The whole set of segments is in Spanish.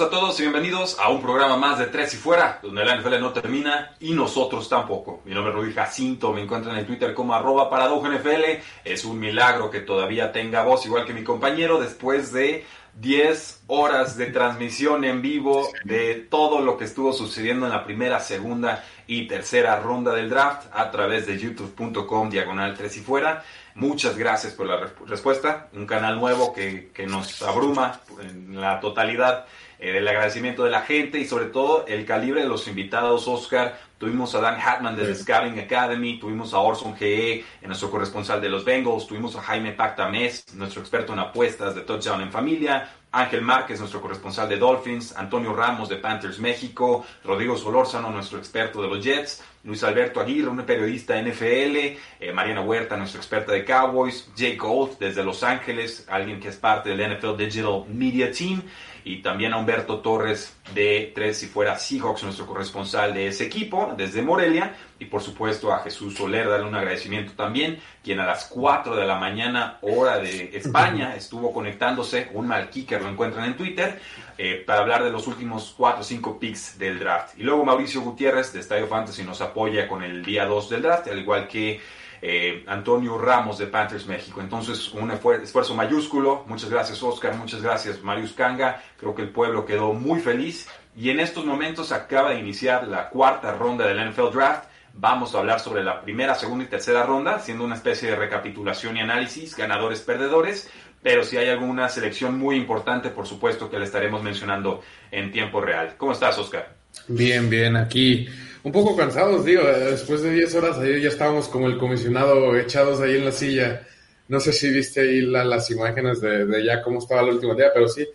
Saludos a todos y bienvenidos a un programa más de Tres y Fuera, donde la NFL no termina y nosotros tampoco. Mi nombre es Rudy Jacinto, me encuentran en Twitter como arroba NFL. Es un milagro que todavía tenga voz, igual que mi compañero, después de 10 horas de transmisión en vivo de todo lo que estuvo sucediendo en la primera, segunda y tercera ronda del draft a través de youtube.com diagonal 3 y fuera. Muchas gracias por la respuesta. Un canal nuevo que, que nos abruma en la totalidad eh, del agradecimiento de la gente y sobre todo el calibre de los invitados, Oscar. Tuvimos a Dan Hatman de The Scouting Academy, tuvimos a Orson GE, nuestro corresponsal de los Bengals, tuvimos a Jaime Pactamés, nuestro experto en apuestas de Touchdown en Familia, Ángel Márquez, nuestro corresponsal de Dolphins, Antonio Ramos de Panthers México, Rodrigo Solórzano, nuestro experto de los Jets, Luis Alberto Aguirre, un periodista NFL, eh, Mariana Huerta, nuestra experta de Cowboys, Jake Gold desde Los Ángeles, alguien que es parte del NFL Digital Media Team, y también a Humberto Torres de Tres si fuera Seahawks, nuestro corresponsal de ese equipo, desde Morelia, y por supuesto a Jesús Soler, darle un agradecimiento también, quien a las 4 de la mañana, hora de España, estuvo conectándose, un mal kicker, lo encuentran en Twitter, eh, para hablar de los últimos 4 o 5 picks del draft. Y luego Mauricio Gutiérrez de Estadio Fantasy nos apoya con el día 2 del draft, al igual que eh, Antonio Ramos de Panthers México. Entonces, un esfuerzo mayúsculo. Muchas gracias, Oscar. Muchas gracias, Marius Kanga. Creo que el pueblo quedó muy feliz. Y en estos momentos acaba de iniciar la cuarta ronda del NFL Draft. Vamos a hablar sobre la primera, segunda y tercera ronda, haciendo una especie de recapitulación y análisis, ganadores, perdedores. Pero si hay alguna selección muy importante, por supuesto que la estaremos mencionando en tiempo real. ¿Cómo estás, Oscar? Bien, bien, aquí un poco cansados, digo, después de 10 horas ayer ya estábamos como el comisionado echados ahí en la silla. No sé si viste ahí las imágenes de, ya cómo estaba el último día, pero sí,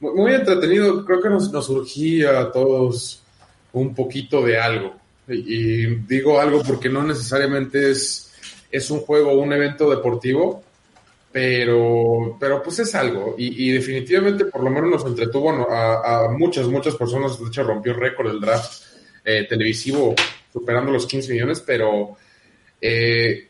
muy, entretenido. Creo que nos, nos surgía a todos un poquito de algo. Y, digo algo porque no necesariamente es, es un juego o un evento deportivo, pero, pero pues es algo. Y, definitivamente por lo menos nos entretuvo a, a muchas, muchas personas. De hecho, rompió récord el draft eh, televisivo superando los 15 millones, pero eh,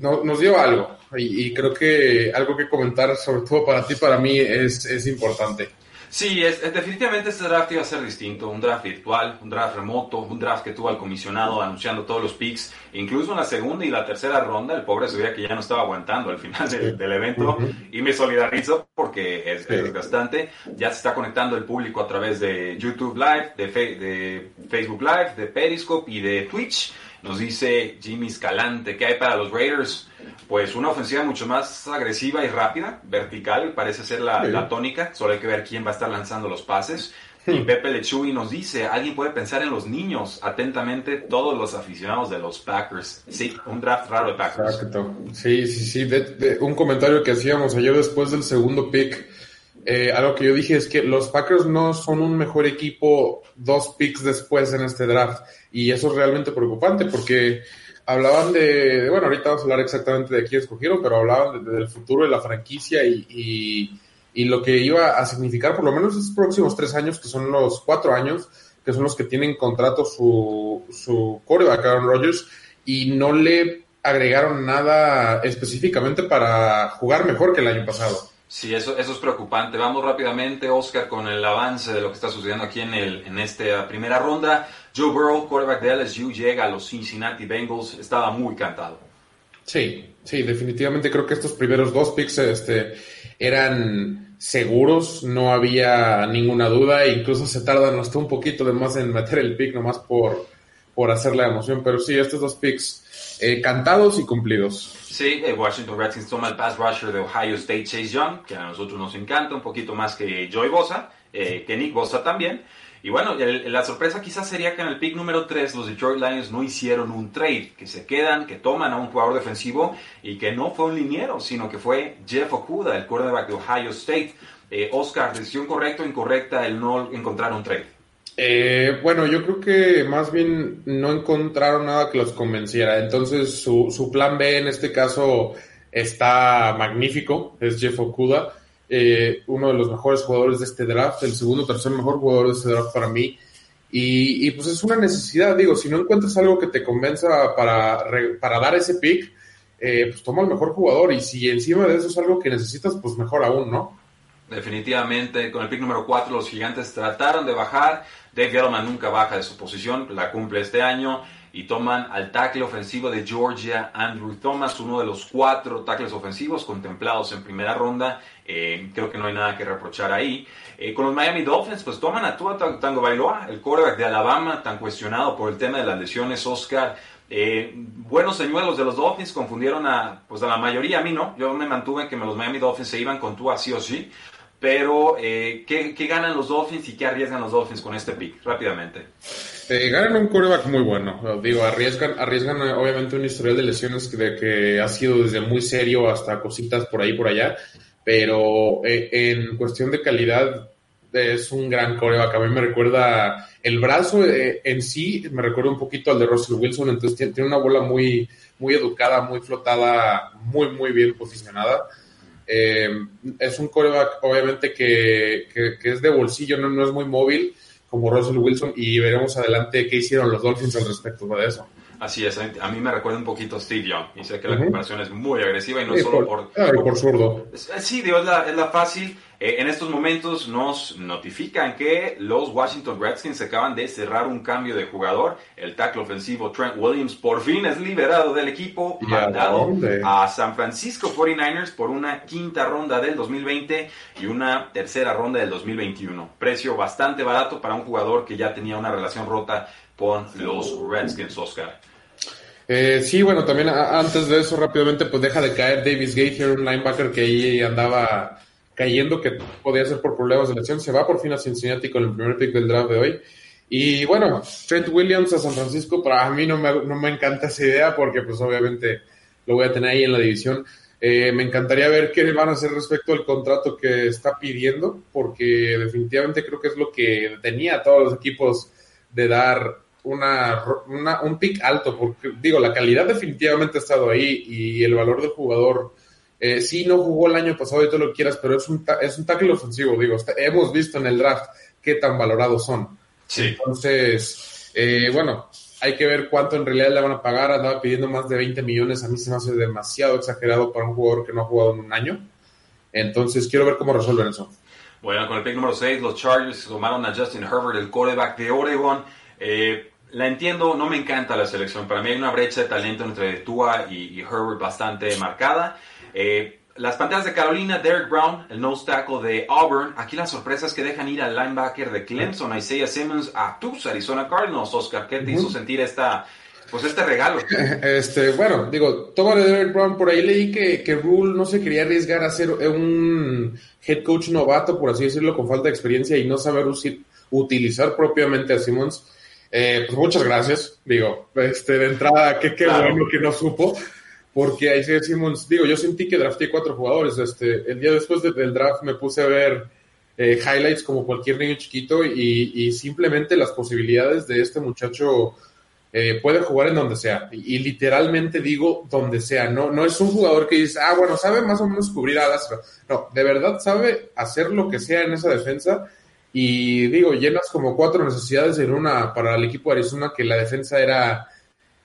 nos dio algo. Y, creo que algo que comentar, sobre todo para ti, para mí, es, es importante. Sí, es, definitivamente este draft iba a ser distinto, un draft virtual, un draft remoto, un draft que tuvo al comisionado anunciando todos los picks, incluso en la segunda y la tercera ronda, el pobre se veía que ya no estaba aguantando al final del, evento y me solidarizo porque es, bastante, ya se está conectando el público a través de YouTube Live, de, de Facebook Live, de Periscope y de Twitch. Nos dice Jimmy Escalante, ¿qué hay para los Raiders? Pues una ofensiva mucho más agresiva y rápida, vertical, parece ser la, tónica. Solo hay que ver quién va a estar lanzando los pases. Y Pepe Lechuy nos dice, alguien puede pensar en los niños, atentamente todos los aficionados de los Packers. Sí, un draft raro de Packers. Exacto. Sí, sí, sí. un comentario que hacíamos ayer después del segundo pick, eh, algo que yo dije es que los Packers no son un mejor equipo dos picks después en este draft. Y eso es realmente preocupante porque hablaban de, bueno, ahorita vamos a hablar exactamente de quién escogieron, pero hablaban del futuro de la franquicia y, y, lo que iba a significar por lo menos estos próximos tres años, que son los cuatro años, que son los que tienen contrato su, su coreback Aaron Rodgers, y no le agregaron nada específicamente para jugar mejor que el año pasado. Sí, eso, eso es preocupante. Vamos rápidamente, Oscar, con el avance de lo que está sucediendo aquí en, el, en esta primera ronda. Joe Burrow, quarterback de LSU, llega a los Cincinnati Bengals. Estaba muy cantado. Sí, sí, definitivamente creo que estos primeros dos picks este, eran seguros, no había ninguna duda, incluso se tardan hasta un poquito de más en meter el pick nomás por, por hacer la emoción, pero sí, estos dos picks eh, cantados y cumplidos. Sí, eh, Washington Redskins toma el pass rusher de Ohio State Chase Young, que a nosotros nos encanta un poquito más que Joey Bosa, eh, que Nick Bosa también. Y bueno, la sorpresa quizás sería que en el pick número 3 los Detroit Lions no hicieron un trade, que se quedan, que toman a un jugador defensivo y que no fue un liniero, sino que fue Jeff Okuda, el quarterback de Ohio State. Eh, Oscar, decisión correcta o incorrecta el no encontrar un trade. Eh, bueno, yo creo que más bien no encontraron nada que los convenciera. Entonces, su, su plan B en este caso está magnífico. Es Jeff Okuda, eh, uno de los mejores jugadores de este draft, el segundo tercer mejor jugador de este draft para mí. Y, pues es una necesidad, digo, si no encuentras algo que te convenza para, para dar ese pick, eh, pues toma el mejor jugador. Y si encima de eso es algo que necesitas, pues mejor aún, ¿no? Definitivamente, con el pick número 4 los gigantes trataron de bajar. Dave Gettleman nunca baja de su posición, la cumple este año y toman al tackle ofensivo de Georgia, Andrew Thomas, uno de los cuatro tackles ofensivos contemplados en primera ronda. Eh, creo que no hay nada que reprochar ahí. Eh, con los Miami Dolphins, pues toman a Tua Tango Bailoa, el quarterback de Alabama, tan cuestionado por el tema de las lesiones, Oscar. Eh, buenos señuelos de los Dolphins confundieron a, pues a la mayoría, a mí no. Yo me mantuve que los Miami Dolphins se iban con Tua sí o sí. Pero, eh, ¿qué, ganan los Dolphins y qué arriesgan los Dolphins con este pick? Rápidamente. Eh, ganan un quarterback muy bueno. Digo, arriesgan, arriesgan eh, obviamente un historial de lesiones que ha sido desde muy serio hasta cositas por ahí por allá. Pero en cuestión de calidad es un gran coreback. A mí me recuerda el brazo en sí, me recuerda un poquito al de Russell Wilson. Entonces tiene una bola muy, muy educada, muy flotada, muy, muy bien posicionada. Eh, es un coreback, obviamente, que, que, es de bolsillo, no, no, es muy móvil como Russell Wilson y veremos adelante qué hicieron los Dolphins al respecto de eso. Así es, a mí me recuerda un poquito a Steve Young y sé que la comparación es muy agresiva y no solo por, ah, por, zurdo. Sí, es la, es la fácil. Eh, en estos momentos nos notifican que los Washington Redskins acaban de cerrar un cambio de jugador. El tackle ofensivo Trent Williams por fin es liberado del equipo, mandado a San Francisco 49ers por una quinta ronda del 2020 y una tercera ronda del 2021. Precio bastante barato para un jugador que ya tenía una relación rota con los Redskins, Oscar. Eh, sí, bueno, también antes de eso, rápidamente, pues deja de caer Davis Gaither, un linebacker que ahí andaba cayendo, que podía ser por problemas de lesión. Se va por fin a Cincinnati con el primer pick del draft de hoy. Y bueno, Trent Williams a San Francisco, para mí no me, no me encanta esa idea porque pues obviamente lo voy a tener ahí en la división. Eh, me encantaría ver qué van a hacer respecto al contrato que está pidiendo, porque definitivamente creo que es lo que tenía todos los equipos de dar una, una, un pick alto, porque digo, la calidad definitivamente ha estado ahí y el valor del jugador eh, sí, no jugó el año pasado y todo lo que quieras, pero es un, es un tackle ofensivo, digo, hemos visto en el draft qué tan valorados son. Sí. Entonces, eh, bueno, hay que ver cuánto en realidad le van a pagar. Andaba pidiendo más de 20 millones, a mí se me hace demasiado exagerado para un jugador que no ha jugado en un año. Entonces, quiero ver cómo resuelven eso. Bueno, con el pick número 6, los Chargers tomaron a Justin Herbert, el quarterback de Oregon. Eh, la entiendo, no me encanta la selección. Para mí hay una brecha de talento entre Tua y Herbert bastante marcada. Eh, las pantallas de Carolina, Derek Brown, el nose tackle de Auburn. Aquí las sorpresas que dejan ir al linebacker de Clemson, Isaiah Simmons, a tus Arizona Cardinals. Oscar, ¿qué te hizo sentir esta, pues este regalo? Este, bueno, digo, toma de Derek Brown. Por ahí leí que, que Rule no se quería arriesgar a ser un head coach novato, por así decirlo, con falta de experiencia y no saber utilizar propiamente a Simmons. Eh, pues muchas gracias. Digo, este, de entrada, qué, qué bueno que no supo porque ahí Simmons, digo, yo sentí que drafté cuatro jugadores. Este, el día después del draft me puse a ver eh, highlights como cualquier niño chiquito y, simplemente las posibilidades de este muchacho eh, puede jugar en donde sea. Y, literalmente digo donde sea. No, no es un jugador que dice, ah, bueno, sabe más o menos cubrir alas. No, de verdad sabe hacer lo que sea en esa defensa. Y digo, llenas como cuatro necesidades en una para el equipo de Arizona que la defensa era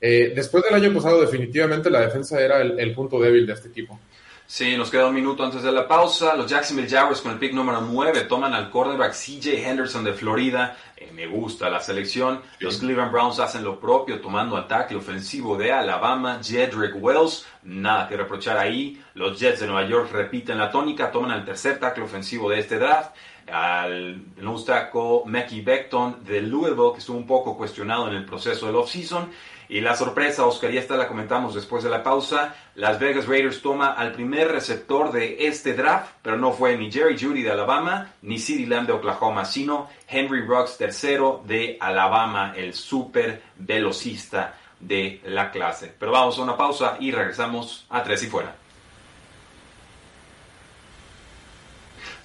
eh, después del año pasado, definitivamente la defensa era el, punto débil de este equipo. Sí, nos queda un minuto antes de la pausa. Los Jacksonville Jaguars con el pick número 9 toman al cornerback CJ Henderson de Florida. Eh, me gusta la selección. Los Cleveland Browns hacen lo propio tomando ataque ofensivo de Alabama, Jedrick Wells. Nada que reprochar ahí. Los Jets de Nueva York repiten la tónica, toman el tercer tackle ofensivo de este draft. al Nustaco Mackie Beckton de Louisville, que estuvo un poco cuestionado en el proceso del offseason. Y la sorpresa, Oscar, y esta la comentamos después de la pausa, Las Vegas Raiders toma al primer receptor de este draft, pero no fue ni Jerry Judy de Alabama, ni CeeDee Lamb de Oklahoma, sino Henry Ruggs tercero de Alabama, el super velocista de la clase. Pero vamos a una pausa y regresamos a Tres y Fuera.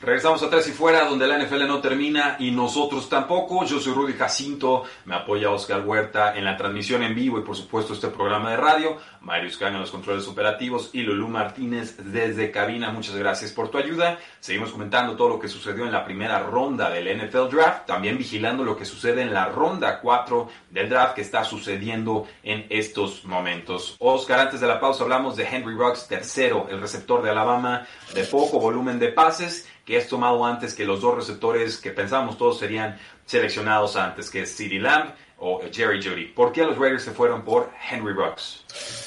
Regresamos a Tres y Fuera, donde la NFL no termina y nosotros tampoco. Yo soy Rudy Jacinto, me apoya Oscar Huerta en la transmisión en vivo y por supuesto este programa de radio. Marius Kang en los controles operativos y Lulú Martínez desde cabina. Muchas gracias por tu ayuda. Seguimos comentando todo lo que sucedió en la primera ronda del NFL Draft, también vigilando lo que sucede en la ronda 4 del draft que está sucediendo en estos momentos. Oscar, antes de la pausa hablamos de Henry Ruggs, tercero, el receptor de Alabama, de poco volumen de pases que es tomado antes que los dos receptores que pensábamos todos serían seleccionados antes, que es CeeDee Lamb o Jerry Judy. ¿Por qué los Raiders se fueron por Henry Ruggs?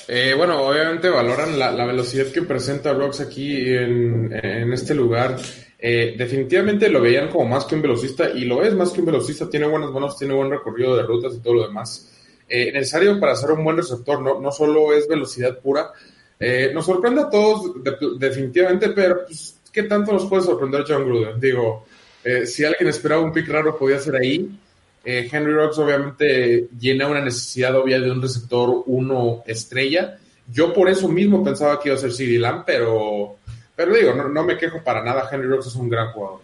Eh, bueno, obviamente valoran la, velocidad que presenta Ruggs aquí en, este lugar. Eh, definitivamente lo veían como más que un velocista y lo es más que un velocista. Tiene buenas manos, tiene buen recorrido de rutas y todo lo demás. Eh, necesario para ser un buen receptor, no, no solo es velocidad pura. nos sorprende a todos definitivamente, pero pues, ¿qué tanto nos puede sorprender John Gruden? Digo, eh, si alguien esperaba un pick raro, podía ser ahí. Eh, Henry Rocks obviamente llena una necesidad obvia de un receptor uno estrella. Yo por eso mismo pensaba que iba a ser CD Lamb, pero, pero digo, no, me quejo para nada. Henry Rocks es un gran jugador.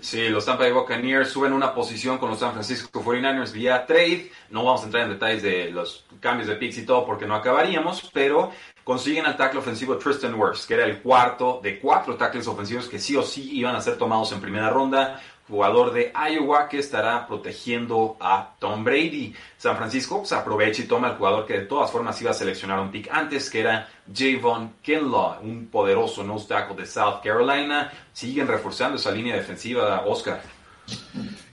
Sí, los Tampa Bay Buccaneers suben una posición con los San Francisco 49ers vía trade. No vamos a entrar en detalles de los cambios de picks y todo porque no acabaríamos, pero consiguen al tackle ofensivo Tristan Wirfs, que era el cuarto de cuatro tackles ofensivos que sí o sí iban a ser tomados en primera ronda. Jugador de Iowa que estará protegiendo a Tom Brady. San Francisco se pues, aprovecha y toma al jugador que de todas formas iba a seleccionar un pick antes, que era Javon Kinlaw, un poderoso nose tackle de South Carolina. Siguen reforzando esa línea defensiva, Oscar.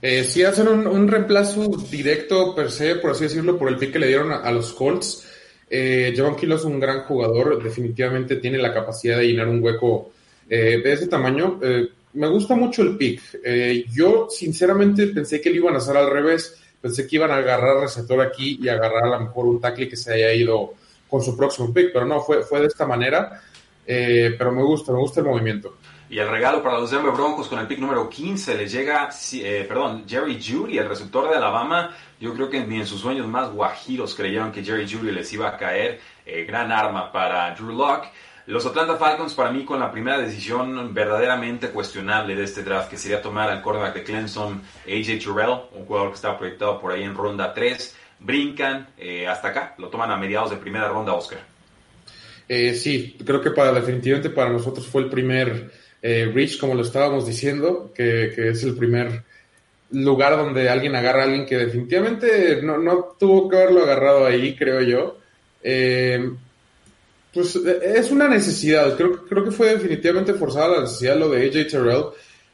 Eh, sí, hacen un, reemplazo directo per se, por así decirlo, por el pick que le dieron a los Colts. Eh, Javon Kilo es un gran jugador, definitivamente tiene la capacidad de llenar un hueco eh, de ese tamaño. Eh, me gusta mucho el pick. Eh, yo, sinceramente, pensé que lo iban a hacer al revés. Pensé que iban a agarrar receptor aquí y agarrar a lo mejor un tackle que se haya ido con su próximo pick, pero no, fue, fue de esta manera. pero me gusta, me gusta el movimiento. Y el regalo para los Denver Broncos con el pick número 15 le llega, perdón, Jerry Judy, el receptor de Alabama, yo creo que ni en sus sueños más guajiros creyeron que Jerry Judy les iba a caer. Eh, gran arma para Drew Locke. Los Atlanta Falcons, para mí, con la primera decisión verdaderamente cuestionable de este draft, que sería tomar al quarterback de Clemson, AJ Terrell, un jugador que estaba proyectado por ahí en ronda 3, brincan eh, hasta acá, lo toman a mediados de primera ronda, Oscar. Eh, sí, creo que para definitivamente para nosotros fue el primer reach, como lo estábamos diciendo, que, que es el primer lugar donde alguien agarra a alguien que definitivamente no, no tuvo que haberlo agarrado ahí, creo yo. Eh, pues es una necesidad. Creo, creo que fue definitivamente forzada la necesidad lo de AJ Terrell.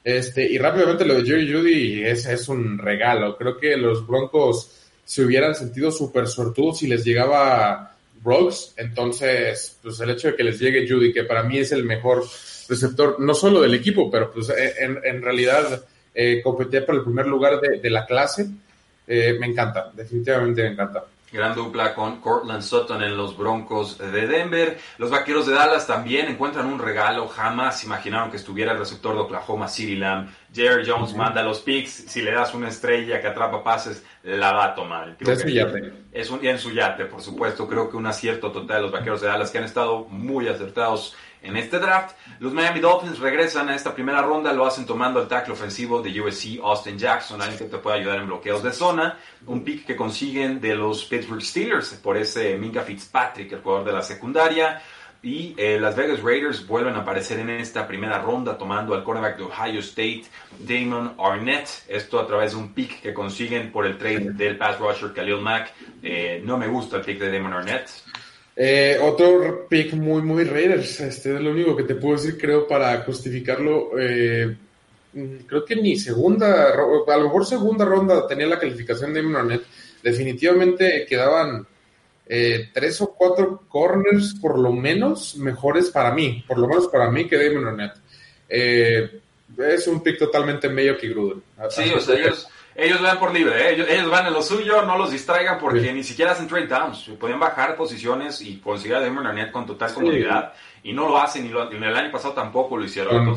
Este, y rápidamente lo de Jerry Judy es, es un regalo. Creo que los Broncos se hubieran sentido súper sortudos si les llegaba Brooks. Entonces, pues el hecho de que les llegue Judy, que para mí es el mejor receptor, no solo del equipo, pero pues en, en realidad eh, competía por el primer lugar de, la clase. Eh, me encanta, definitivamente me encanta. Gran dupla con Cortland Sutton en los Broncos de Denver. Los Vaqueros de Dallas también encuentran un regalo. Jamás imaginaron que estuviera el receptor de Oklahoma City Lamb. Jerry Jones manda los picks. Si le das una estrella que atrapa pases, la va a tomar. es su yate. Es un, en su yate, por supuesto. Creo que un acierto total de los Vaqueros de Dallas que han estado muy acertados en este draft. Los Miami Dolphins regresan a esta primera ronda, lo hacen tomando el tackle ofensivo de USC, Austin Jackson, alguien que te puede ayudar en bloqueos de zona. Un pick que consiguen de los Pittsburgh Steelers por ese Minka Fitzpatrick, el jugador de la secundaria. Y eh, las Vegas Raiders vuelven a aparecer en esta primera ronda tomando al cornerback de Ohio State, Damon Arnett. Esto a través de un pick que consiguen por el trade del pass rusher Khalil Mack. Eh, no me gusta el pick de Damon Arnett. Eh, otro pick muy, muy Raiders. Este es lo único que te puedo decir, creo, para justificarlo. Eh, creo que ni segunda, a lo mejor segunda ronda tenía la calificación de Arnett. Definitivamente quedaban eh, tres o cuatro corners, por lo menos, mejores para mí. Por lo menos para mí que Damon Arnett. es un pick totalmente medio que Gruden. Sí, o sea, ellos, ellos van por libre, ¿eh? ellos, van en lo suyo, no los distraigan porque ni siquiera hacen trade downs. Podían bajar posiciones y conseguir a Damon Arnett con total comodidad y no lo hacen, y, en el año pasado tampoco lo hicieron. Con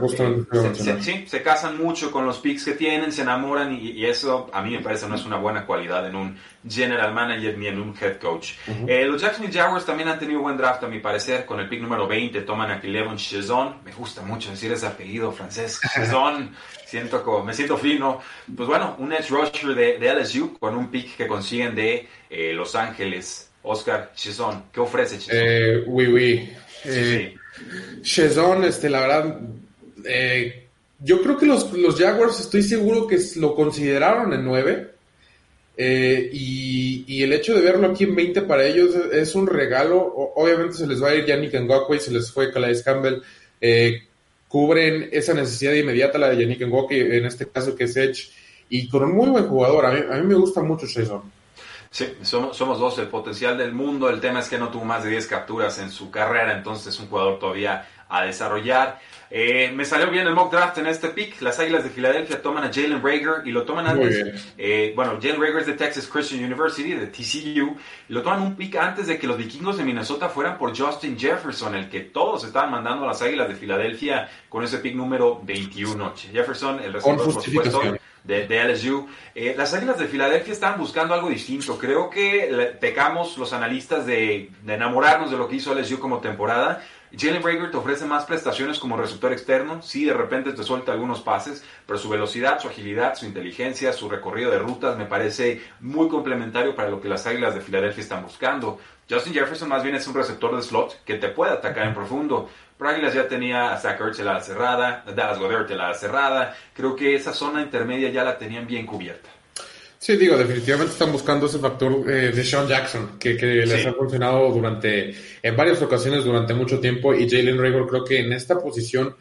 justo se, sí, se casan mucho con los picks que tienen, se enamoran y, eso a mí me parece no es una buena cualidad en un general manager ni en un head coach. Eh, los Jacksonville Jaguars también han tenido buen draft a mi parecer, con el pick número 20 toman a Clevon Chezon, me gusta mucho decir ese apellido francés, Chezon, siento como, me siento fino. Pues bueno, un edge rusher de, de LSU con un pick que consiguen de eh, Los Ángeles. Oscar Chezon, ¿qué ofrece Chezon? Eh, oui, oui. Eh, Shezon, este, la verdad, eh, yo creo que los, los, Jaguars estoy seguro que lo consideraron en 9. Eh, y, el hecho de verlo aquí en 20 para ellos es un regalo. obviamente se les va a ir Yannick Ngakwe, se les fue Calais Campbell. Eh, cubren esa necesidad inmediata, la de Yannick Ngakwe, en este caso que es Edge. Y con un muy buen jugador. A mí, a mí me gusta mucho Shezon. Sí, somos, somos dos, el potencial del mundo. El tema es que no tuvo más de 10 capturas en su carrera, entonces es un jugador todavía a desarrollar. Eh, me salió bien el mock draft en este pick. Las Águilas de Filadelfia toman a Jalen Rager y lo toman antes. Eh, bueno, Jalen Rager es de Texas Christian University, de TCU. Y lo toman un pick antes de que los vikingos de Minnesota fueran por Justin Jefferson, el que todos estaban mandando a las Águilas de Filadelfia con ese pick número 21. Jefferson, el receptor, por supuesto de, LSU. Eh, las Águilas de Filadelfia estaban buscando algo distinto. Creo que pecamos los analistas de, enamorarnos de lo que hizo LSU como temporada. Jalen Rager te ofrece más prestaciones como receptor externo. Sí, de repente te suelta algunos pases, pero su velocidad, su agilidad, su inteligencia, su recorrido de rutas me parece muy complementario para lo que las Águilas de Filadelfia están buscando. Justin Jefferson más bien es un receptor de slot que te puede atacar en profundo. Águilas ya tenía a Zach Ertz la cerrada, Dallas Goddard la cerrada. Creo que esa zona intermedia ya la tenían bien cubierta. Sí, digo, definitivamente están buscando ese factor eh, de Sean Jackson, que, les ha funcionado durante, en varias ocasiones durante mucho tiempo, y Jalen Rager creo que en esta posición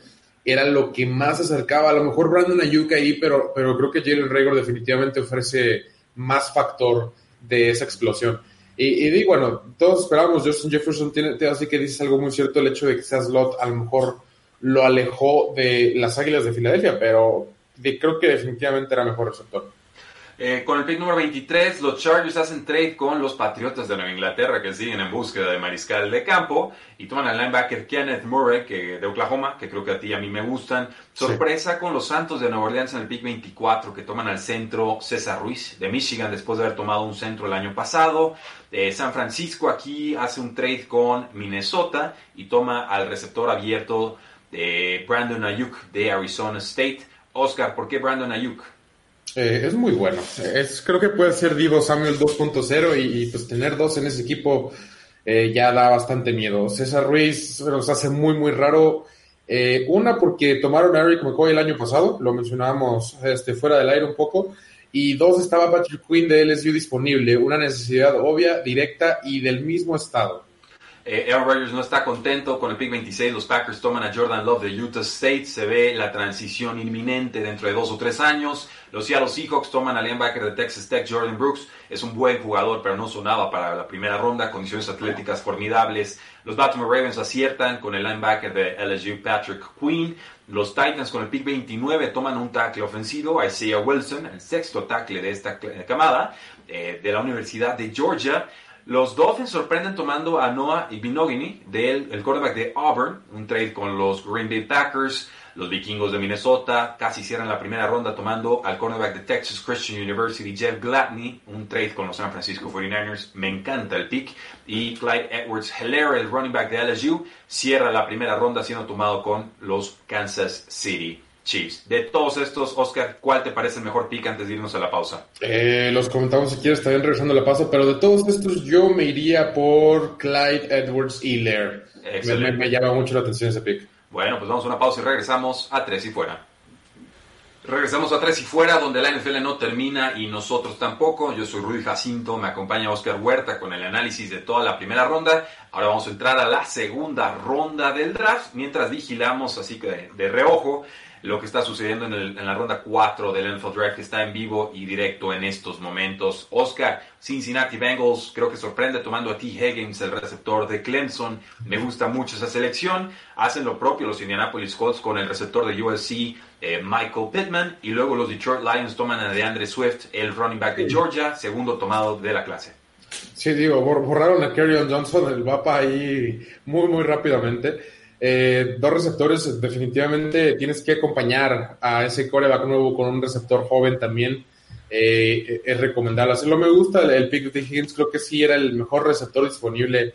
era lo que más se acercaba. A lo mejor Brandon Ayuk ahí, pero, pero creo que Jalen Rager definitivamente ofrece más factor de esa explosión. Y, y, bueno, todos esperábamos, Justin Jefferson tiene, así que dices algo muy cierto, el hecho de que sea slot a lo mejor lo alejó de las Águilas de Filadelfia, pero creo que definitivamente era mejor receptor. Eh, con el pick número 23, los Chargers hacen trade con los Patriotas de Nueva Inglaterra que siguen en búsqueda de mariscal de campo y toman al linebacker Kenneth Murray que, de Oklahoma, que creo que a ti y a mí me gustan. Sorpresa con los Santos de Nueva Orleans en el pick 24 que toman al centro César Ruiz de Michigan después de haber tomado un centro el año pasado. Eh, San Francisco aquí hace un trade con Minnesota y toma al receptor abierto de Brandon Ayuk de Arizona State. Oscar, ¿por qué Brandon Ayuk? Eh, es muy bueno. Es, creo que puede ser Divo Samuel 2.0 y, pues tener dos en ese equipo eh, ya da bastante miedo. César Ruiz nos hace muy, muy raro. Eh, una, porque tomaron a Eric McCoy el año pasado, lo mencionábamos este, fuera del aire un poco. Y dos, estaba Patrick Quinn de LSU disponible, una necesidad obvia, directa y del mismo estado. Eh, Aaron Rodgers no está contento con el pick 26. Los Packers toman a Jordan Love de Utah State. Se ve la transición inminente dentro de dos o tres años. Los Seattle Seahawks toman al linebacker de Texas Tech, Jordan Brooks. Es un buen jugador, pero no sonaba para la primera ronda. Condiciones atléticas formidables. Los Baltimore Ravens aciertan con el linebacker de LSU, Patrick Queen. Los Titans con el pick 29 toman un tackle ofensivo, Isaiah Wilson, el sexto tackle de esta camada eh, de la Universidad de Georgia. Los Dolphins sorprenden tomando a Noah Ibinogini, del el quarterback de Auburn, un trade con los Green Bay Packers. Los vikingos de Minnesota casi cierran la primera ronda tomando al cornerback de Texas Christian University, Jeff Gladney, un trade con los San Francisco 49ers. Me encanta el pick. Y Clyde Edwards Hilaire, el running back de LSU, cierra la primera ronda siendo tomado con los Kansas City Chiefs. De todos estos, Oscar, ¿cuál te parece el mejor pick antes de irnos a la pausa? Eh, los comentamos si quieres, también regresando a la pausa, pero de todos estos yo me iría por Clyde Edwards y Lair. Me, me, llama mucho la atención ese pick. Bueno, pues vamos a una pausa y regresamos a tres y fuera. Regresamos a tres y fuera, donde la NFL no termina y nosotros tampoco. Yo soy Rudy Jacinto, me acompaña Oscar Huerta con el análisis de toda la primera ronda. Ahora vamos a entrar a la segunda ronda del draft, mientras vigilamos, así que de reojo, lo que está sucediendo en, el, en la ronda 4 del NFL Draft, que está en vivo y directo en estos momentos. Oscar, Cincinnati Bengals, creo que sorprende tomando a T. Higgins, el receptor de Clemson. Me gusta mucho esa selección. Hacen lo propio los Indianapolis Colts con el receptor de USC, eh, Michael Pittman. Y luego los Detroit Lions toman a DeAndre Swift, el running back de Georgia, segundo tomado de la clase. Sí, digo, borraron a Kerryon Johnson, el mapa ahí muy, muy rápidamente. Eh, dos receptores, definitivamente tienes que acompañar a ese coreback nuevo con un receptor joven también. Eh, es recomendable hacerlo. Me gusta el, pick de Higgins, creo que sí era el mejor receptor disponible.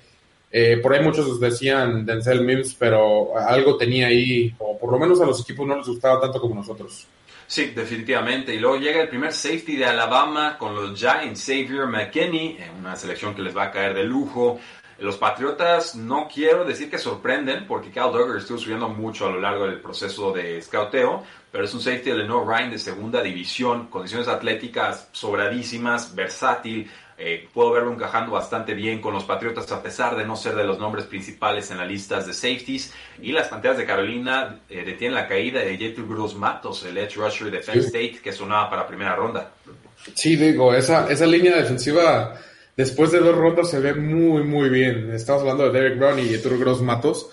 Eh, por ahí muchos decían Denzel Mims, pero algo tenía ahí, o por lo menos a los equipos no les gustaba tanto como nosotros. Sí, definitivamente. Y luego llega el primer safety de Alabama con los Giants, Xavier McKinney, una selección que les va a caer de lujo. Los Patriotas no quiero decir que sorprenden, porque Cal Duggar estuvo subiendo mucho a lo largo del proceso de scouteo, pero es un safety de No Ryan de segunda división, condiciones atléticas sobradísimas, versátil. Eh, puedo verlo encajando bastante bien con los Patriotas a pesar de no ser de los nombres principales en las listas de safeties. Y las Panteras de Carolina eh, detienen la caída de J.T. Bruce Matos, el edge rusher de Penn State, que sonaba para primera ronda. Sí, digo, esa, esa línea defensiva después de dos rondas se ve muy, muy bien. Estamos hablando de Derek Brown y Arturo Gross Matos.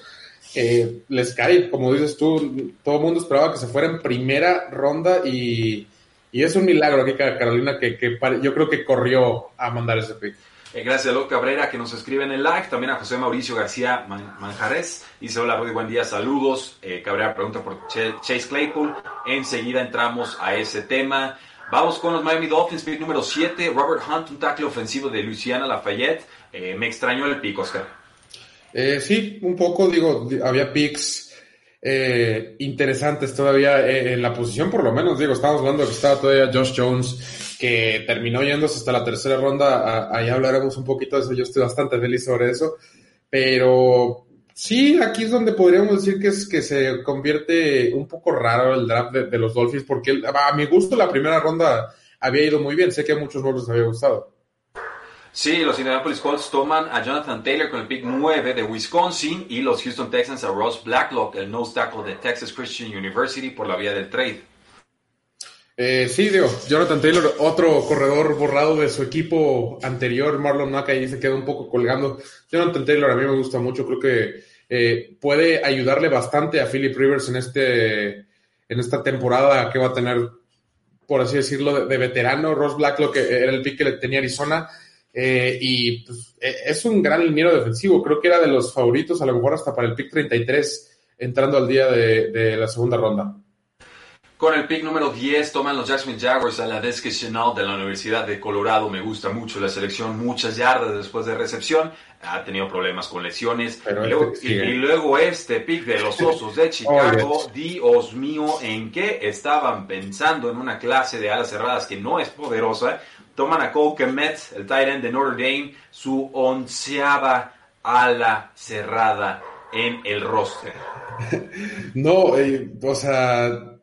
Eh, les cae, como dices tú, todo el mundo esperaba que se fuera en primera ronda y, es un milagro aquí Carolina que, yo creo que corrió a mandar ese pick. Eh, gracias a Lo Cabrera que nos escribe en el live, también a José Mauricio García Manjarres. Dice, hola Rudy, buen día, saludos. Eh, Cabrera pregunta por Chase Claypool. Enseguida entramos a ese tema. Vamos con los Miami Dolphins, pick número 7, Robert Hunt, un tackle ofensivo de Luciana Lafayette. Eh, me extrañó el pick, Oscar. Eh, sí, un poco, digo, había picks eh, interesantes todavía en la posición, por lo menos, digo, estamos hablando de que estaba todavía Josh Jones, que terminó yéndose hasta la tercera ronda, ahí hablaremos un poquito de eso, yo estoy bastante feliz sobre eso, pero Sí, aquí es donde podríamos decir que es que se convierte un poco raro el draft de, los Dolphins, porque a mi gusto la primera ronda había ido muy bien. Sé que a muchos no les había gustado. Sí, los Indianapolis Colts toman a Jonathan Taylor con el pick 9 de Wisconsin y los Houston Texans a Ross Blacklock, el nose tackle de Texas Christian University, por la vía del trade. Eh, sí, digo, Jonathan Taylor, otro corredor borrado de su equipo anterior, Marlon Mack, ahí se queda un poco colgando. Jonathan Taylor a mí me gusta mucho, creo que eh, puede ayudarle bastante a Philip Rivers en, este, en esta temporada que va a tener, por así decirlo, de, veterano. Ross Black, lo que era el pick que le tenía Arizona. Eh, y pues, e, es un gran liniero defensivo, creo que era de los favoritos, a lo mejor hasta para el pick 33, entrando al día de la segunda ronda. Con el pick número 10 toman los Jacksonville Jaguars a la Desque de la Universidad de Colorado. Me gusta mucho la selección, muchas yardas después de recepción. Ha tenido problemas con lesiones. y, luego, este pick de los Osos de Chicago. Dios mío, ¿en qué estaban pensando en una clase de alas cerradas que no es poderosa? Toman a Cole Kemet, el tight end de Notre Dame, su onceava ala cerrada en el roster. No, eh, o sea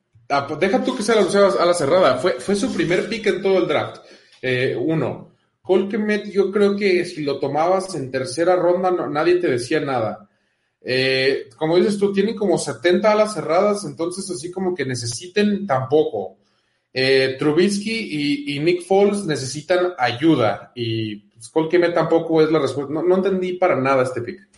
deja tú que sea la a la cerrada. Fue, fue su primer pick en todo el draft. Eh, uno. Colquemet, yo creo que si lo tomabas en tercera ronda, nadie te decía nada. Eh, como dices tú, tienen como 70 alas cerradas, entonces así como que necesiten tampoco. Eh, Trubisky y, Nick Foles necesitan ayuda y pues, tampoco es la respuesta. No, entendí para nada este pick.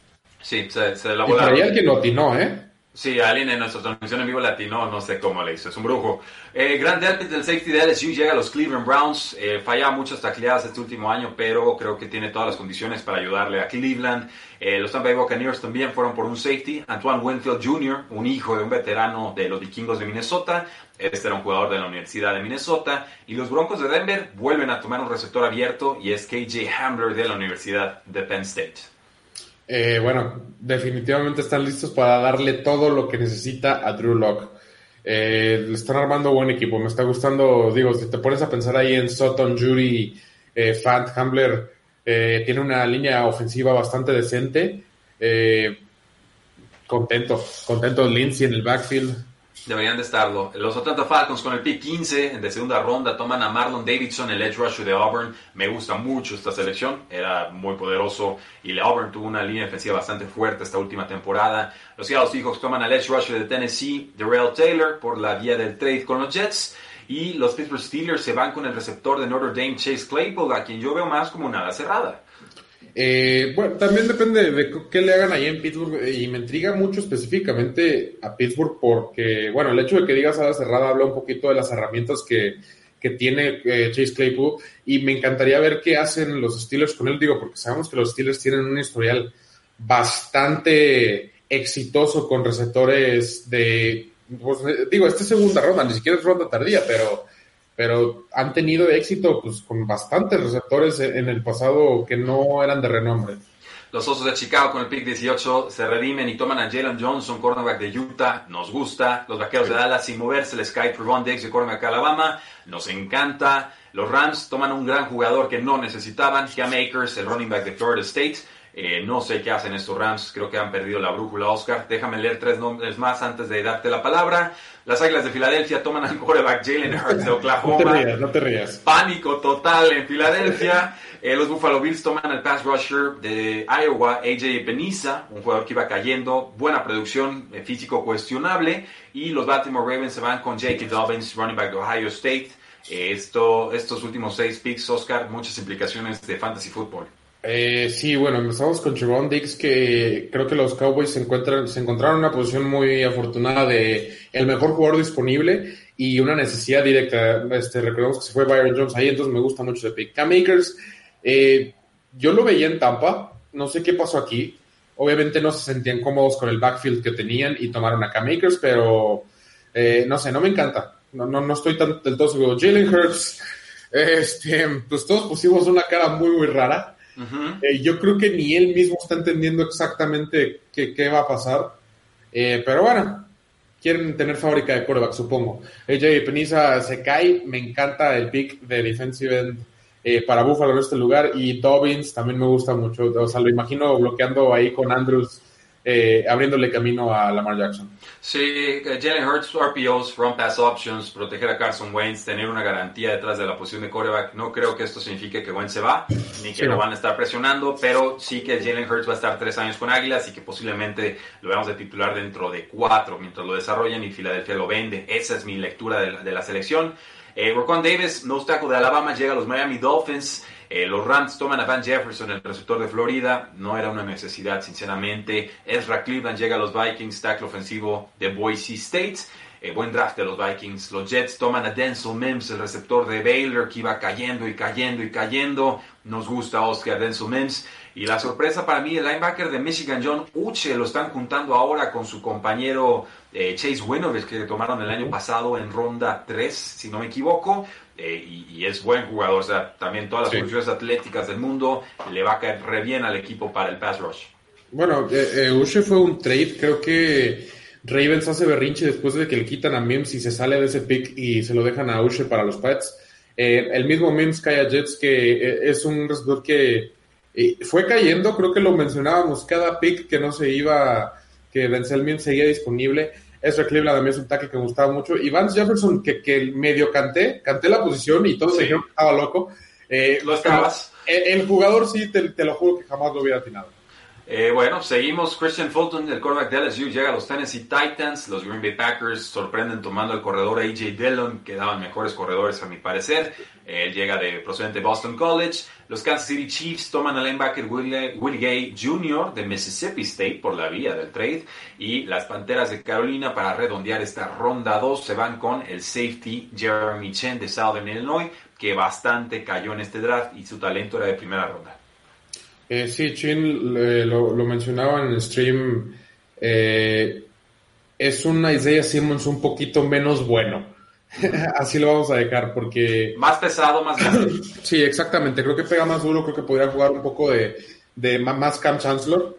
Sí, se, se la volaron. Y para alguien no ¿eh? Sí, alguien en nuestra transmisión en vivo latino, no sé cómo le hizo, es un brujo. Eh, Delpit del safety de LSU llega a los Cleveland Browns, eh, falla muchas tacleadas este último año, pero creo que tiene todas las condiciones para ayudarle a Cleveland. Eh, los Tampa Bay Buccaneers también fueron por un safety, Antoine Winfield Jr., un hijo de un veterano de los vikingos de Minnesota, este era un jugador de la Universidad de Minnesota, y los Broncos de Denver vuelven a tomar un receptor abierto y es KJ Hamler de la Universidad de Penn State. Eh, bueno, definitivamente están listos para darle todo lo que necesita a Drew Locke. Eh, le están armando buen equipo. Me está gustando, digo, si te pones a pensar ahí en Sutton, Jury, eh, Fant, Hambler, eh, tiene una línea ofensiva bastante decente. contento, contento Lindsay en el backfield. Deberían de estarlo. Los Atlanta Falcons con el pick 15 de segunda ronda toman a Marlon Davidson, el edge rusher de Auburn. Me gusta mucho esta selección, era muy poderoso y Auburn tuvo una línea defensiva bastante fuerte esta última temporada. Los Seattle Seahawks toman al edge rusher de Tennessee, Darrell Taylor, por la vía del trade con los Jets. Y los Pittsburgh Steelers se van con el receptor de Notre Dame, Chase Claypool, a quien yo veo más como una ala cerrada. Eh, bueno, también depende de qué le hagan ahí en Pittsburgh y me intriga mucho específicamente a Pittsburgh porque, bueno, el hecho de que digas la cerrada habla un poquito de las herramientas que, que tiene eh, Chase Claypool y me encantaría ver qué hacen los Steelers con él, digo, porque sabemos que los Steelers tienen un historial bastante exitoso con receptores de, pues, digo, esta segunda ronda, ni siquiera es ronda tardía, pero pero han tenido éxito pues, con bastantes receptores en el pasado que no eran de renombre. Los Osos de Chicago con el pick 18 se redimen y toman a Jalen Johnson, cornerback de Utah. Nos gusta. Los Vaqueros de Dallas sin moverse. Les cae Trevon Diggs de cornerback de Alabama. Nos encanta. Los Rams toman un gran jugador que no necesitaban. Cam Akers, el running back de Florida State. Eh, no sé qué hacen estos Rams, creo que han perdido la brújula, Oscar. Déjame leer tres nombres más antes de darte la palabra. Las Águilas de Filadelfia toman al quarterback Jalen Hurts de Oklahoma. No te rías, no te rías. Pánico total en Filadelfia. Eh, los Buffalo Bills toman al pass rusher de Iowa, AJ Peniza, un jugador que iba cayendo. Buena producción, eh, físico cuestionable. Y los Baltimore Ravens se van con J.K. Dobbins, running back de Ohio State. esto, estos últimos seis picks, Oscar, muchas implicaciones de fantasy football. Eh, sí, bueno, empezamos con Trevon Dix, que creo que los Cowboys se, encuentran, se encontraron en una posición muy afortunada de el mejor jugador disponible y una necesidad directa. Este, recordemos que se fue Byron Jones ahí, entonces me gusta mucho ese pick. Cam Akers, eh, yo lo veía en Tampa, no sé qué pasó aquí. Obviamente no se sentían cómodos con el backfield que tenían y tomaron a Cam Akers, pero eh, no sé, no me encanta. No, no, no estoy tan del todo seguro. Jalen Hurts, este, pues todos pusimos una cara muy, muy rara. Eh, yo creo que ni él mismo está entendiendo exactamente qué, va a pasar. Eh, pero bueno, quieren tener fábrica de coreback, supongo. AJ Peniza se cae, me encanta el pick de defensive end eh, para Buffalo en este lugar. Y Dobbins también me gusta mucho. O sea, lo imagino bloqueando ahí con Andrews eh, abriéndole camino a Lamar Jackson. Sí, eh, Jalen Hurts, RPOs, run pass options, proteger a Carson Wentz, tener una garantía detrás de la posición de quarterback. No creo que esto signifique que Wentz se va, ni que lo van a estar presionando, pero sí que Jalen Hurts va a estar tres años con Águilas y que posiblemente lo veamos de titular dentro de cuatro mientras lo desarrollen y Filadelfia lo vende. Esa es mi lectura de la, selección. Eh, Davis, no obstáculo de Alabama, llega a los Miami Dolphins. Eh, los Rams toman a Van Jefferson, el receptor de Florida. No era una necesidad, sinceramente. Ezra Cleveland llega a los Vikings, tackle ofensivo de Boise State. Eh, buen draft de los Vikings. Los Jets toman a Denzel Mims, el receptor de Baylor, que iba cayendo y cayendo y cayendo. Nos gusta Oscar Denzel Mims. Y la sorpresa para mí, el linebacker de Michigan, John Uche, lo están juntando ahora con su compañero eh, Chase Winovich, que tomaron el año pasado en ronda 3, si no me equivoco. Eh, y, es buen jugador, o sea, también todas las funciones atléticas del mundo le va a caer re bien al equipo para el pass rush. Bueno, eh, Uche fue un trade, creo que Ravens hace berrinche después de que le quitan a Mims y se sale de ese pick y se lo dejan a Uche para los Pets. el mismo Mims cae a Jets, que es un receptor que fue cayendo, creo que lo mencionábamos, cada pick que no se iba, que Denzel Mims seguía disponible. Ezra Cleveland también es un tackle que me gustaba mucho. Y Vance Jefferson, que, que medio canté, canté la posición y todos dijeron que estaba loco. Eh, ¿Lo estabas? El, jugador sí, te, te, lo juro que jamás lo hubiera atinado. Eh, bueno, seguimos. Christian Fulton, el quarterback de LSU, llega a los Tennessee Titans. Los Green Bay Packers sorprenden tomando el corredor AJ Dillon, que daban mejores corredores a mi parecer. Él llega de procedente de Boston College. Los Kansas City Chiefs toman al linebacker Willie, Gay Jr. de Mississippi State por la vía del trade. Y las Panteras de Carolina, para redondear esta ronda 2, se van con el safety Jeremy Chen de Southern Illinois, que bastante cayó en este draft y su talento era de primera ronda. Eh, sí, Chin lo, mencionaba en el stream. Eh, es un Isaiah Simmons un poquito menos bueno. Así lo vamos a dejar porque... Más pesado, más grande. sí, exactamente. Creo que pega más duro. Creo que podría jugar un poco de, de más Cam Chancellor.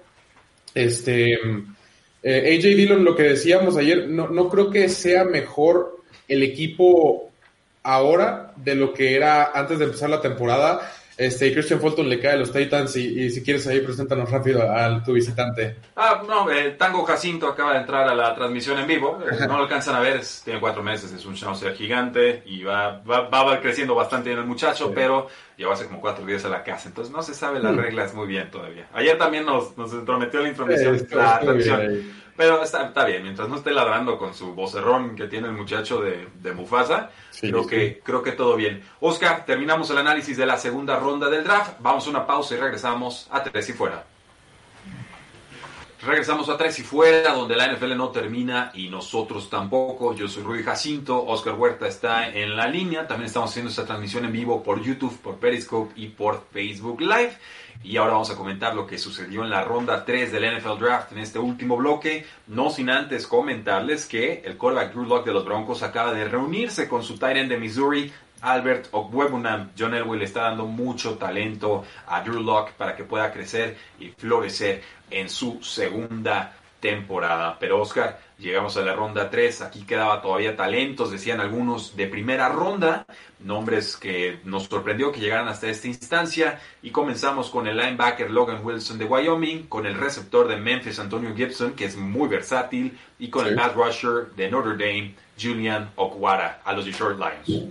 Este... Eh, AJ Dillon, lo que decíamos ayer, no, no creo que sea mejor el equipo ahora de lo que era antes de empezar la temporada Este, Christian Fulton le cae a los Titans y, si quieres ahí, preséntanos rápido a, tu visitante. Ah, no, el Tango Jacinto acaba de entrar a la transmisión en vivo. Eh, no lo alcanzan a ver, tiene cuatro meses, es un schnauzer gigante y va, va, va creciendo bastante en el muchacho, pero lleva hace como cuatro días a la casa, entonces no se sabe las mm. reglas muy bien todavía. Ayer también nos, nos entrometió la intromisión, la transmisión. Pero está, está, bien, mientras no esté ladrando con su vocerrón que tiene el muchacho de, de Mufasa, creo, Que, creo que todo bien. Oscar, terminamos el análisis de la segunda ronda del draft. Vamos a una pausa y regresamos a Tres y Fuera. Regresamos a Tres y Fuera, donde la NFL no termina y nosotros tampoco. Yo soy Rudy Jacinto, Oscar Huerta está en la línea. También estamos haciendo esta transmisión en vivo por YouTube, por Periscope y por Facebook Live. Y ahora vamos a comentar lo que sucedió en la ronda 3 del NFL Draft en este último bloque. No sin antes comentarles que el quarterback Drew Lock de los Broncos acaba de reunirse con su tight end de Missouri, Albert Ogwebunam. John Elway le está dando mucho talento a Drew Lock para que pueda crecer y florecer en su segunda temporada. Pero Oscar, llegamos a la ronda 3, aquí quedaba todavía talentos, decían algunos de primera ronda, nombres que nos sorprendió que llegaran hasta esta instancia y comenzamos con el linebacker Logan Wilson de Wyoming, con el receptor de Memphis Antonio Gibson, que es muy versátil, y con el pass rusher de Notre Dame, Julian Okwara, a los Detroit Lions.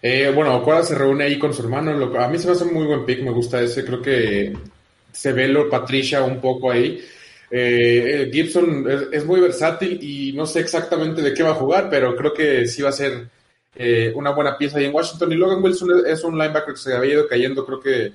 Eh, bueno, Okwara se reúne ahí con su hermano, a mí se me hace un muy buen pick, me gusta ese, creo que se ve lo Patricia un poco ahí. Eh, eh, Gibson es, muy versátil y no sé exactamente de qué va a jugar, pero creo que sí va a ser eh, una buena pieza ahí en Washington. Y Logan Wilson es un linebacker que se había ido cayendo, creo que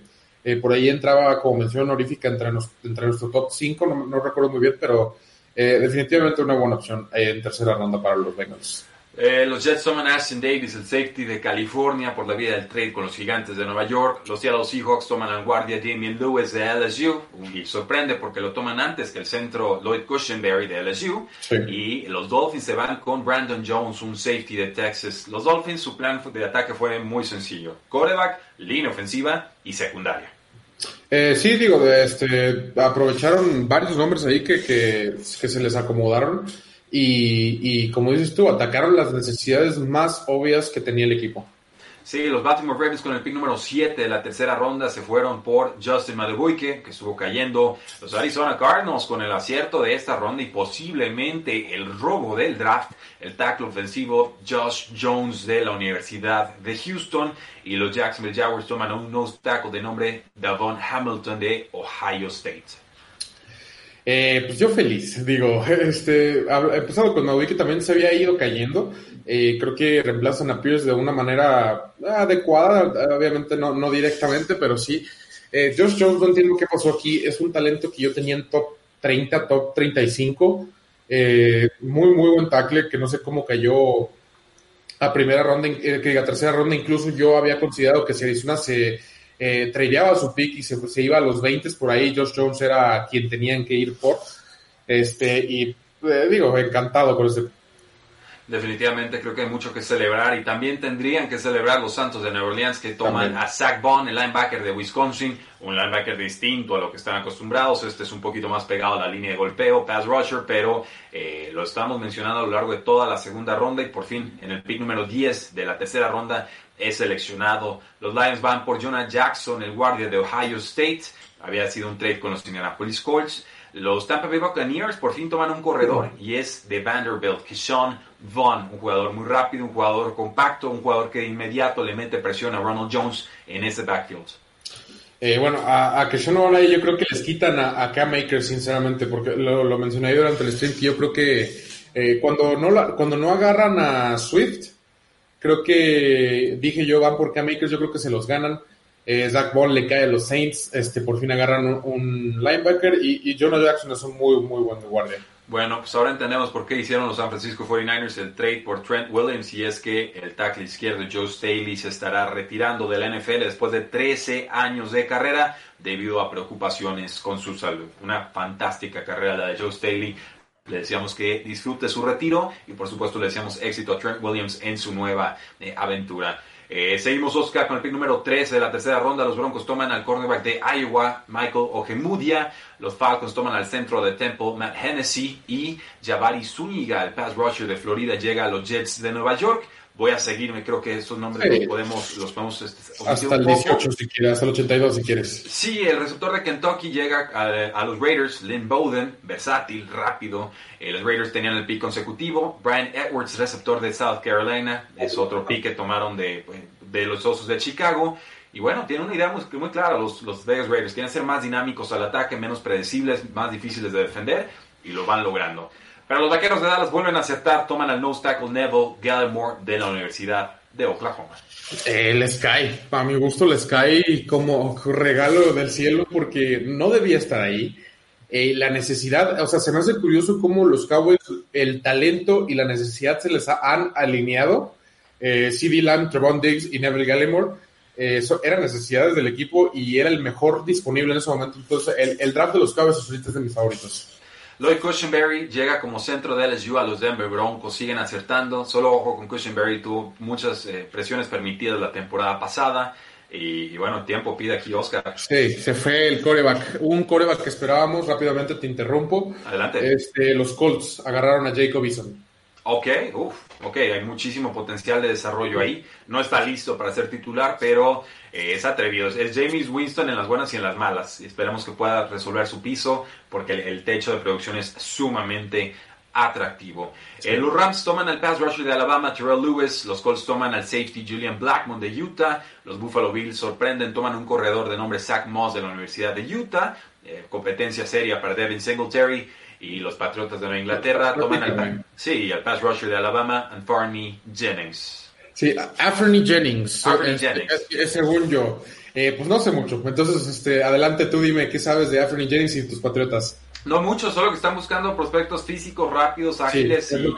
por ahí entraba como mención honorífica entre, entre nuestro top 5, no, recuerdo muy bien, pero definitivamente una buena opción en tercera ronda para los Bengals. Eh, los Jets toman a Ashton Davis, el safety de California, por la vía del trade con los Gigantes de Nueva York. Los Seattle Seahawks toman al guardia Damien Lewis de LSU. Y sorprende porque lo toman antes que el centro Lloyd Cushenberry de LSU. Y los Dolphins se van con Brandon Jones, un safety de Texas. Los Dolphins, su plan de ataque fue muy sencillo. Quarterback, línea ofensiva y secundaria. Eh, sí, digo, este, aprovecharon varios nombres ahí que, que, que se les acomodaron. Y, como dices tú, atacaron las necesidades más obvias que tenía el equipo. Sí, los Baltimore Ravens con el pick número 7 de la tercera ronda se fueron por Justin Madubuike, que estuvo cayendo. Los Arizona Cardinals con el acierto de esta ronda y posiblemente el robo del draft, el tackle ofensivo Josh Jones de la Universidad de Houston. Y los Jacksonville Jaguars toman un nose tackle de nombre Davon Hamilton de Ohio State. Eh, pues yo feliz, digo, este, empezado con Maui que también se había ido cayendo, eh, creo que reemplazan a Pierce de una manera adecuada, obviamente no, no directamente, pero sí. Eh, Josh Jones, no entiendo qué pasó aquí, es un talento que yo tenía en top 30, top 35, eh, muy, muy buen tackle, que no sé cómo cayó a primera ronda, eh, que a tercera ronda, incluso yo había considerado que si Arizona se eh, tradeaba su pick y se, iba a los 20 por ahí. Josh Jones era quien tenían que ir por. Este, y eh, digo, encantado con este definitivamente creo que hay mucho que celebrar y también tendrían que celebrar los Santos de Nueva Orleans que toman a Zach Bond, el linebacker de Wisconsin, un linebacker distinto a lo que están acostumbrados. Este es un poquito más pegado a la línea de golpeo, pass rusher, pero eh, lo estamos mencionando a lo largo de toda la segunda ronda y por fin en el pick número 10 de la tercera ronda es seleccionado. Los Lions van por Jonah Jackson, el guardia de Ohio State. Había sido un trade con los Indianapolis Colts. Los Tampa Bay Buccaneers por fin toman un corredor y es de Vanderbilt, Sean Vaughn, un jugador muy rápido, un jugador compacto, un jugador que de inmediato le mete presión a Ronald Jones en ese backfield. Eh, bueno, a, a Sean Vaughn yo creo que les quitan a, a Cam sinceramente, porque lo, mencioné durante el stream, que yo creo que eh, cuando, no cuando no agarran a Swift, creo que dije yo, van por Cam Akers, yo creo que se los ganan. Eh, Zach Ball le cae a los Saints, este, por fin agarran un, linebacker y, y, Jonah Jackson es un muy, muy buen guardia. Bueno, pues ahora entendemos por qué hicieron los San Francisco 49ers el trade por Trent Williams y es que el tackle izquierdo Joe Staley se estará retirando de la NFL después de 13 años de carrera debido a preocupaciones con su salud. Una fantástica carrera la de Joe Staley. Le decíamos que disfrute su retiro y por supuesto le deseamos éxito a Trent Williams en su nueva eh, aventura. Eh, seguimos Oscar con el pick número 13 de la tercera ronda. Los Broncos toman al cornerback de Iowa, Michael Ojemudia. Los Falcons toman al centro de Temple, Matt Hennessy. Y Jabari Zúñiga, el pass rusher de Florida, llega a los Jets de Nueva York. Voy a seguirme, creo que esos nombres los podemos, los podemos este, hasta el 18 si quieres, hasta el 82 si quieres. Sí, el receptor de Kentucky llega a, los Raiders, Lynn Bowden, versátil, rápido. Eh, los Raiders tenían el pick consecutivo. Brian Edwards, receptor de South Carolina, es otro pick que tomaron de, de los Osos de Chicago. Y bueno, tiene una idea muy, muy clara los, los Vegas Raiders. Quieren ser más dinámicos al ataque, menos predecibles, más difíciles de defender y lo van logrando. Pero los vaqueros de Dallas vuelven a aceptar, toman al nose tackle Neville Gallimore de la Universidad de Oklahoma. Eh, les cae, a mi gusto les cae como regalo del cielo porque no debía estar ahí. Eh, la necesidad, o sea, se me hace curioso cómo los Cowboys, el talento y la necesidad se les han alineado. Eh, CD Lamb, Trevon Diggs y Neville Gallimore eh, eran necesidades del equipo y era el mejor disponible en ese momento. Entonces, el, el draft de los Cowboys es de mis favoritos. Lloyd Cushenberry llega como centro de LSU a los Denver Broncos, siguen acertando. Solo ojo con Cushenberry, tuvo muchas eh, presiones permitidas la temporada pasada. Y, bueno, tiempo pide aquí Oscar. Sí, se fue el coreback. Un coreback que esperábamos, rápidamente te interrumpo. Adelante. Este, los Colts agarraron a Jacob Eason. Ok, uff, ok, hay muchísimo potencial de desarrollo ahí. No está listo para ser titular, pero eh, es atrevido. Es James Winston en las buenas y en las malas. Esperamos que pueda resolver su piso porque el, techo de producción es sumamente atractivo. Eh, los Rams toman al pass rusher de Alabama, Terrell Lewis. Los Colts toman al safety Julian Blackmon de Utah. Los Buffalo Bills sorprenden, toman un corredor de nombre Zach Moss de la Universidad de Utah. Eh, competencia seria para Devin Singletary y los Patriotas de Nueva Inglaterra toman al, sí, al pass rusher de Alabama, Anthony Jennings. Sí, Anthony Jennings. Anthony Jennings. Es, según yo. Eh, pues no sé mucho. Entonces, este, adelante tú dime qué sabes de Anthony Jennings y tus Patriotas. No mucho, solo que están buscando prospectos físicos, rápidos, ágiles. y, lo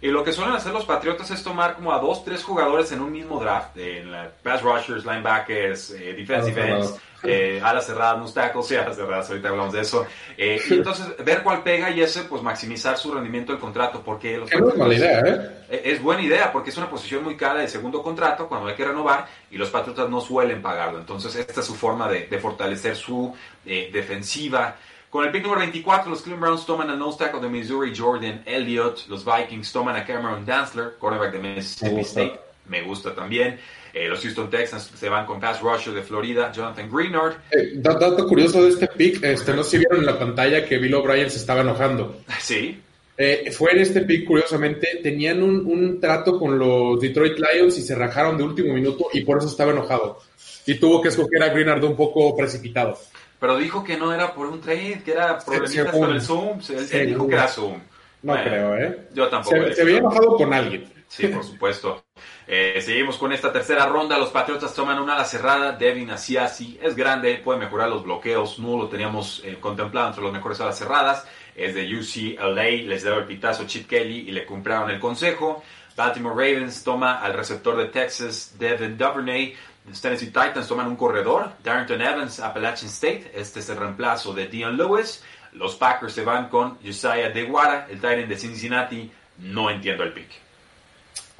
y, lo que suelen hacer los Patriotas es tomar como a dos, tres jugadores en un mismo draft. En la pass rushers, linebackers, eh, defensive ends eh, alas cerradas, no tackles, sí, alas cerradas, ahorita hablamos de eso. Eh, y entonces, ver cuál pega y ese, pues maximizar su rendimiento del contrato, porque los es buena idea, ¿eh? ¿eh? Es buena idea, porque es una posición muy cara de segundo contrato cuando hay que renovar y los Patriotas no suelen pagarlo. Entonces, esta es su forma de, de fortalecer su eh, defensiva. Con el pick número 24, los Cleveland Browns toman al nose tackle de Missouri, Jordan Elliott. Los Vikings toman a Cameron Dantzler, quarterback de Mississippi State. Me gusta también. Eh, los Houston Texans se van con pass rusher de Florida, Jonathan Greenard. Eh, dato curioso de este pick, este, no se vieron en la pantalla que Bill O'Brien se estaba enojando. Sí. Eh, fue en este pick, curiosamente, tenían un, un, trato con los Detroit Lions y se rajaron de último minuto y por eso estaba enojado. Y tuvo que escoger a Greenard un poco precipitado. Pero dijo que no era por un trade, que era problemitas con el Zoom. Él, dijo que era Zoom. No creo, ¿eh? Yo tampoco. Se, se había enojado con alguien. Sí, por supuesto. Eh, seguimos con esta tercera ronda. Los Patriotas toman una ala cerrada. Devin Asiasi es grande, puede mejorar los bloqueos. No lo teníamos eh, contemplado entre los mejores alas cerradas. Es de UCLA. Les dio el pitazo Chip Kelly y le cumplieron el consejo. Baltimore Ravens toma al receptor de Texas, Devin Duvernay. Los Tennessee Titans toman un corredor, Darrington Evans, Appalachian State. Este es el reemplazo de Dion Lewis. Los Packers se van con Josiah DeGuara, el Titan de Cincinnati. No entiendo el pick.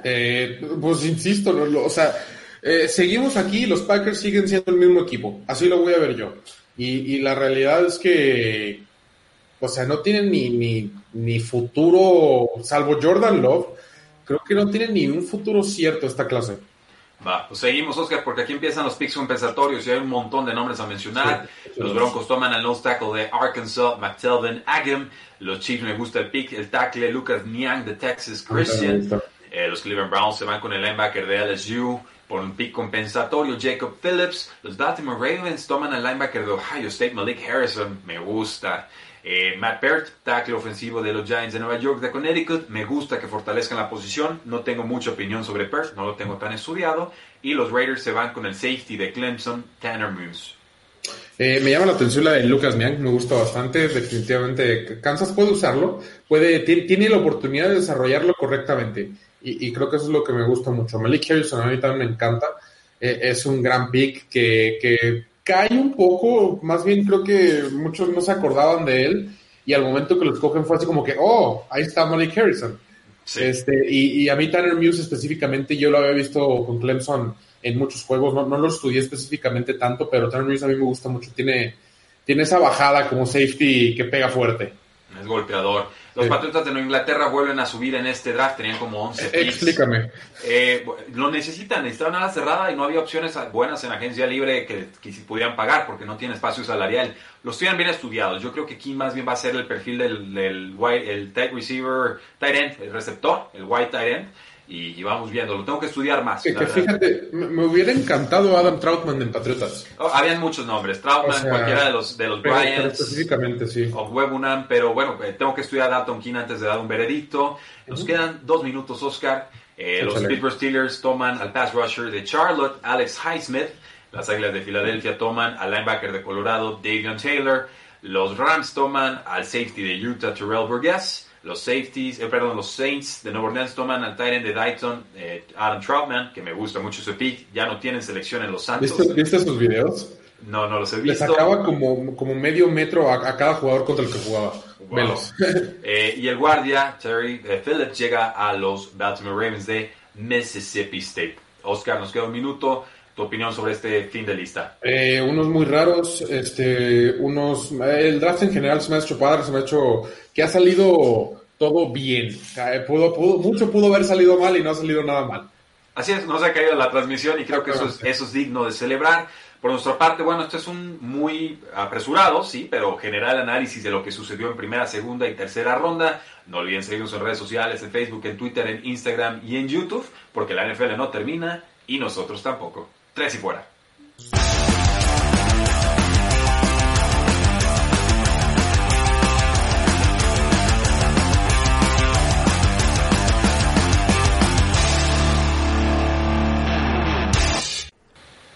Eh, pues insisto, o sea, eh, seguimos aquí, los Packers siguen siendo el mismo equipo, así lo voy a ver yo. Y, la realidad es que, o sea, no tienen ni, ni futuro, salvo Jordan Love, creo que no tienen ni un futuro cierto esta clase. Va, pues seguimos, Oscar, porque aquí empiezan los picks compensatorios y hay un montón de nombres a mencionar. los Broncos toman al nose tackle de Arkansas, McTelvin Agam. Los Chiefs me gusta el pick, el tackle Lucas Niang de Texas Christian. Eh, los Cleveland Browns se van con el linebacker de LSU por un pick compensatorio, Jacob Phillips. Los Baltimore Ravens toman al linebacker de Ohio State, Malik Harrison. Me gusta. Eh, Matt Bert, tackle ofensivo de los Giants de Nueva York de Connecticut. Me gusta que fortalezcan la posición. No tengo mucha opinión sobre Bert, no lo tengo tan estudiado. Y los Raiders se van con el safety de Clemson, Tanner Moose. Eh, me llama la atención la de Lucas Miang, me gusta bastante, definitivamente. Kansas puede usarlo, puede, tiene la oportunidad de desarrollarlo correctamente. Y, creo que eso es lo que me gusta mucho. Malik Harrison a mí también me encanta. Eh, es un gran pick que, que cae un poco, más bien creo que muchos no se acordaban de él y al momento que lo escogen fue así como que, oh, ahí está Malik Harrison. Este, y, y, a mí Tanner Muse específicamente, yo lo había visto con Clemson en muchos juegos, no, no lo estudié específicamente tanto, pero Tanner Muse a mí me gusta mucho, tiene, tiene esa bajada como safety que pega fuerte. Es golpeador. Los Patriotas de Nueva Inglaterra vuelven a subir en este draft, tenían como 11 picks. Explícame. Eh, lo necesitan, necesitaban nada cerrada y no había opciones buenas en agencia libre que, que pudieran pagar porque no tiene espacio salarial. Los tienen bien estudiados. Yo creo que aquí más bien va a ser el perfil del, del el tight receiver, tight end, el receptor, el white tight end y, vamos viendo. Lo tengo que estudiar más. que fíjate, me hubiera encantado Adam Troutman en Patriotas. Oh, habían muchos nombres. Troutman, cualquiera de los, de los Bryants. específicamente, sí. O Webunam, pero bueno, eh, tengo que estudiar a Dalton King antes de dar un veredicto. Nos quedan dos minutos, Oscar. Eh, los Pittsburgh Steelers toman al pass rusher de Charlotte, Alex Highsmith. Las Águilas de Filadelfia toman al linebacker de Colorado, Davion Taylor. Los Rams toman al safety de Utah, Terrell Burgess. Los safeties, eh, perdón, los Saints de Nueva Orleans toman al Tyrant de Dayton, eh, Adam Troutman, que me gusta mucho su pick. Ya no tienen selección en los Santos. ¿Viste, ¿viste sus videos? No, no los he visto. Le sacaba como, como medio metro a, cada jugador contra el que jugaba. Velos. Eh, y el guardia, Terry Phillips, llega a los Baltimore Ravens de Mississippi State. Oscar, nos queda un minuto. Tu opinión sobre este fin de lista. unos muy raros, este, unos, el draft en general se me ha hecho padre, se me ha hecho que ha salido todo bien. Pudo, pudo, mucho pudo haber salido mal y no ha salido nada mal. Así es, no se ha caído la transmisión y creo que eso es, eso es digno de celebrar. Por nuestra parte, bueno, esto es un muy apresurado, sí, pero general análisis de lo que sucedió en primera, segunda y tercera ronda. No olviden seguirnos en redes sociales, en Facebook, en Twitter, en Instagram y en YouTube, porque la NFL no termina y nosotros tampoco. Tres y fuera.